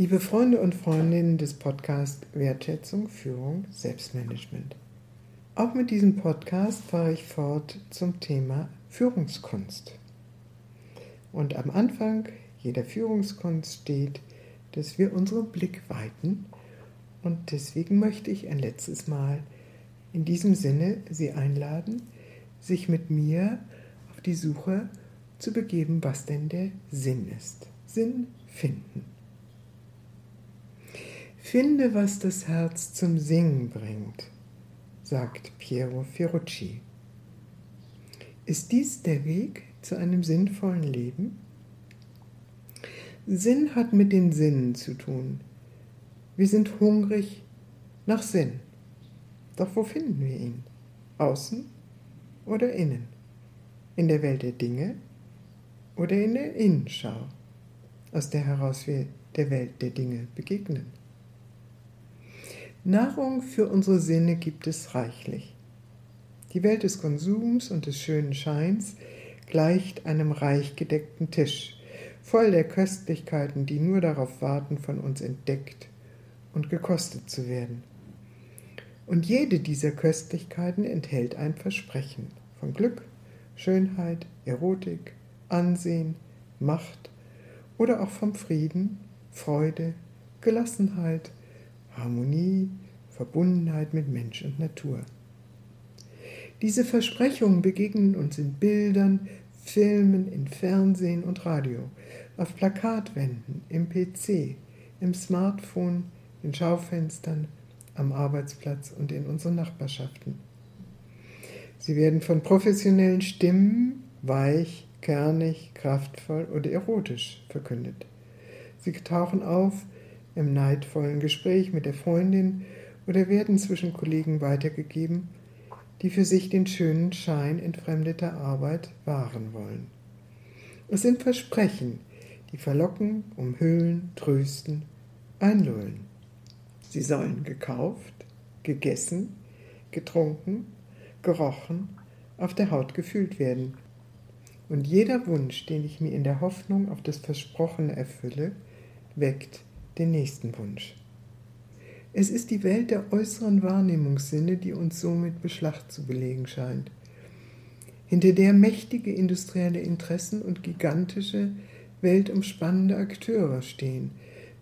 Liebe Freunde und Freundinnen des Podcasts Wertschätzung, Führung, Selbstmanagement. Auch mit diesem Podcast fahre ich fort zum Thema Führungskunst. Und am Anfang jeder Führungskunst steht, dass wir unseren Blick weiten. Und deswegen möchte ich ein letztes Mal in diesem Sinne Sie einladen, sich mit mir auf die Suche zu begeben, was denn der Sinn ist. Sinn finden. Finde, was das Herz zum Singen bringt, sagt Piero Ferrucci. Ist dies der Weg zu einem sinnvollen Leben? Sinn hat mit den Sinnen zu tun. Wir sind hungrig nach Sinn. Doch wo finden wir ihn? Außen oder innen? In der Welt der Dinge oder in der Innenschau, aus der heraus wir der Welt der Dinge begegnen? Nahrung für unsere Sinne gibt es reichlich. Die Welt des Konsums und des schönen Scheins gleicht einem reich gedeckten Tisch, voll der Köstlichkeiten, die nur darauf warten, von uns entdeckt und gekostet zu werden. Und jede dieser Köstlichkeiten enthält ein Versprechen von Glück, Schönheit, Erotik, Ansehen, Macht oder auch vom Frieden, Freude, Gelassenheit, Harmonie, Verbundenheit mit Mensch und Natur. Diese Versprechungen begegnen uns in Bildern, Filmen, in Fernsehen und Radio, auf Plakatwänden, im PC, im Smartphone, in Schaufenstern, am Arbeitsplatz und in unseren Nachbarschaften. Sie werden von professionellen Stimmen weich, kernig, kraftvoll oder erotisch verkündet. Sie tauchen auf im neidvollen Gespräch mit der Freundin oder werden zwischen Kollegen weitergegeben, die für sich den schönen Schein entfremdeter Arbeit wahren wollen. Es sind Versprechen, die verlocken, umhüllen, trösten, einlullen. Sie sollen gekauft, gegessen, getrunken, gerochen, auf der Haut gefühlt werden. Und jeder Wunsch, den ich mir in der Hoffnung auf das Versprochene erfülle, weckt den nächsten Wunsch. Es ist die Welt der äußeren Wahrnehmungssinne, die uns somit Beschlag zu belegen scheint, hinter der mächtige industrielle Interessen und gigantische, weltumspannende Akteure stehen,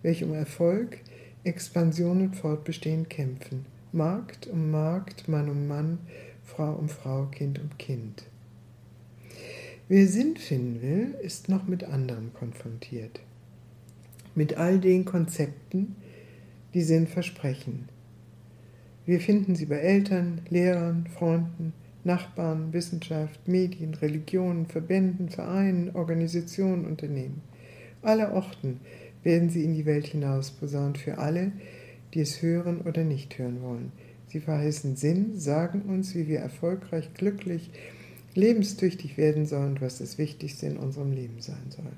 welche um Erfolg, Expansion und Fortbestehen kämpfen. Markt um Markt, Mann um Mann, Frau um Frau, Kind um Kind. Wer Sinn finden will, ist noch mit anderem konfrontiert mit all den Konzepten, die Sinn versprechen. Wir finden sie bei Eltern, Lehrern, Freunden, Nachbarn, Wissenschaft, Medien, Religionen, Verbänden, Vereinen, Organisationen, Unternehmen. Aller Orten werden sie in die Welt hinaus posaunt für alle, die es hören oder nicht hören wollen. Sie verheißen Sinn, sagen uns, wie wir erfolgreich, glücklich, lebenstüchtig werden sollen und was das Wichtigste in unserem Leben sein soll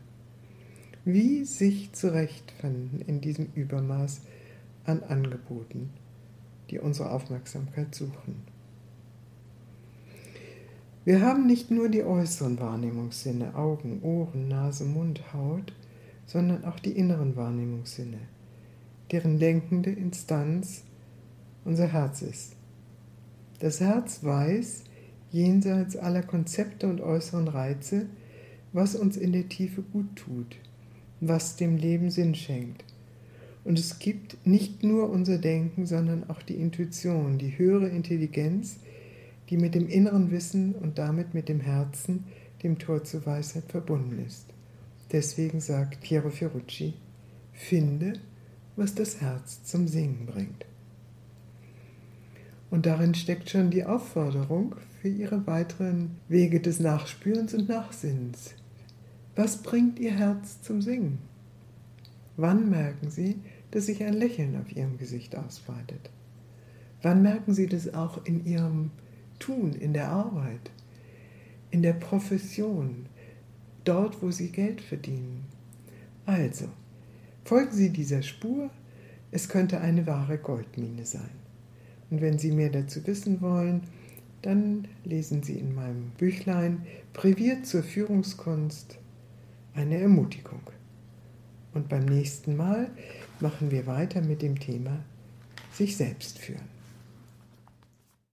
wie sich zurechtfinden in diesem Übermaß an Angeboten, die unsere Aufmerksamkeit suchen. Wir haben nicht nur die äußeren Wahrnehmungssinne, Augen, Ohren, Nase, Mund, Haut, sondern auch die inneren Wahrnehmungssinne, deren lenkende Instanz unser Herz ist. Das Herz weiß, jenseits aller Konzepte und äußeren Reize, was uns in der Tiefe gut tut was dem Leben Sinn schenkt. Und es gibt nicht nur unser Denken, sondern auch die Intuition, die höhere Intelligenz, die mit dem inneren Wissen und damit mit dem Herzen, dem Tor zur Weisheit verbunden ist. Deswegen sagt Piero Ferrucci, finde, was das Herz zum Singen bringt. Und darin steckt schon die Aufforderung für ihre weiteren Wege des Nachspürens und Nachsinnens, was bringt Ihr Herz zum Singen? Wann merken Sie, dass sich ein Lächeln auf Ihrem Gesicht ausbreitet? Wann merken Sie das auch in Ihrem Tun, in der Arbeit, in der Profession, dort, wo Sie Geld verdienen? Also, folgen Sie dieser Spur, es könnte eine wahre Goldmine sein. Und wenn Sie mehr dazu wissen wollen, dann lesen Sie in meinem Büchlein Priviert zur Führungskunst eine Ermutigung. Und beim nächsten Mal machen wir weiter mit dem Thema sich selbst führen.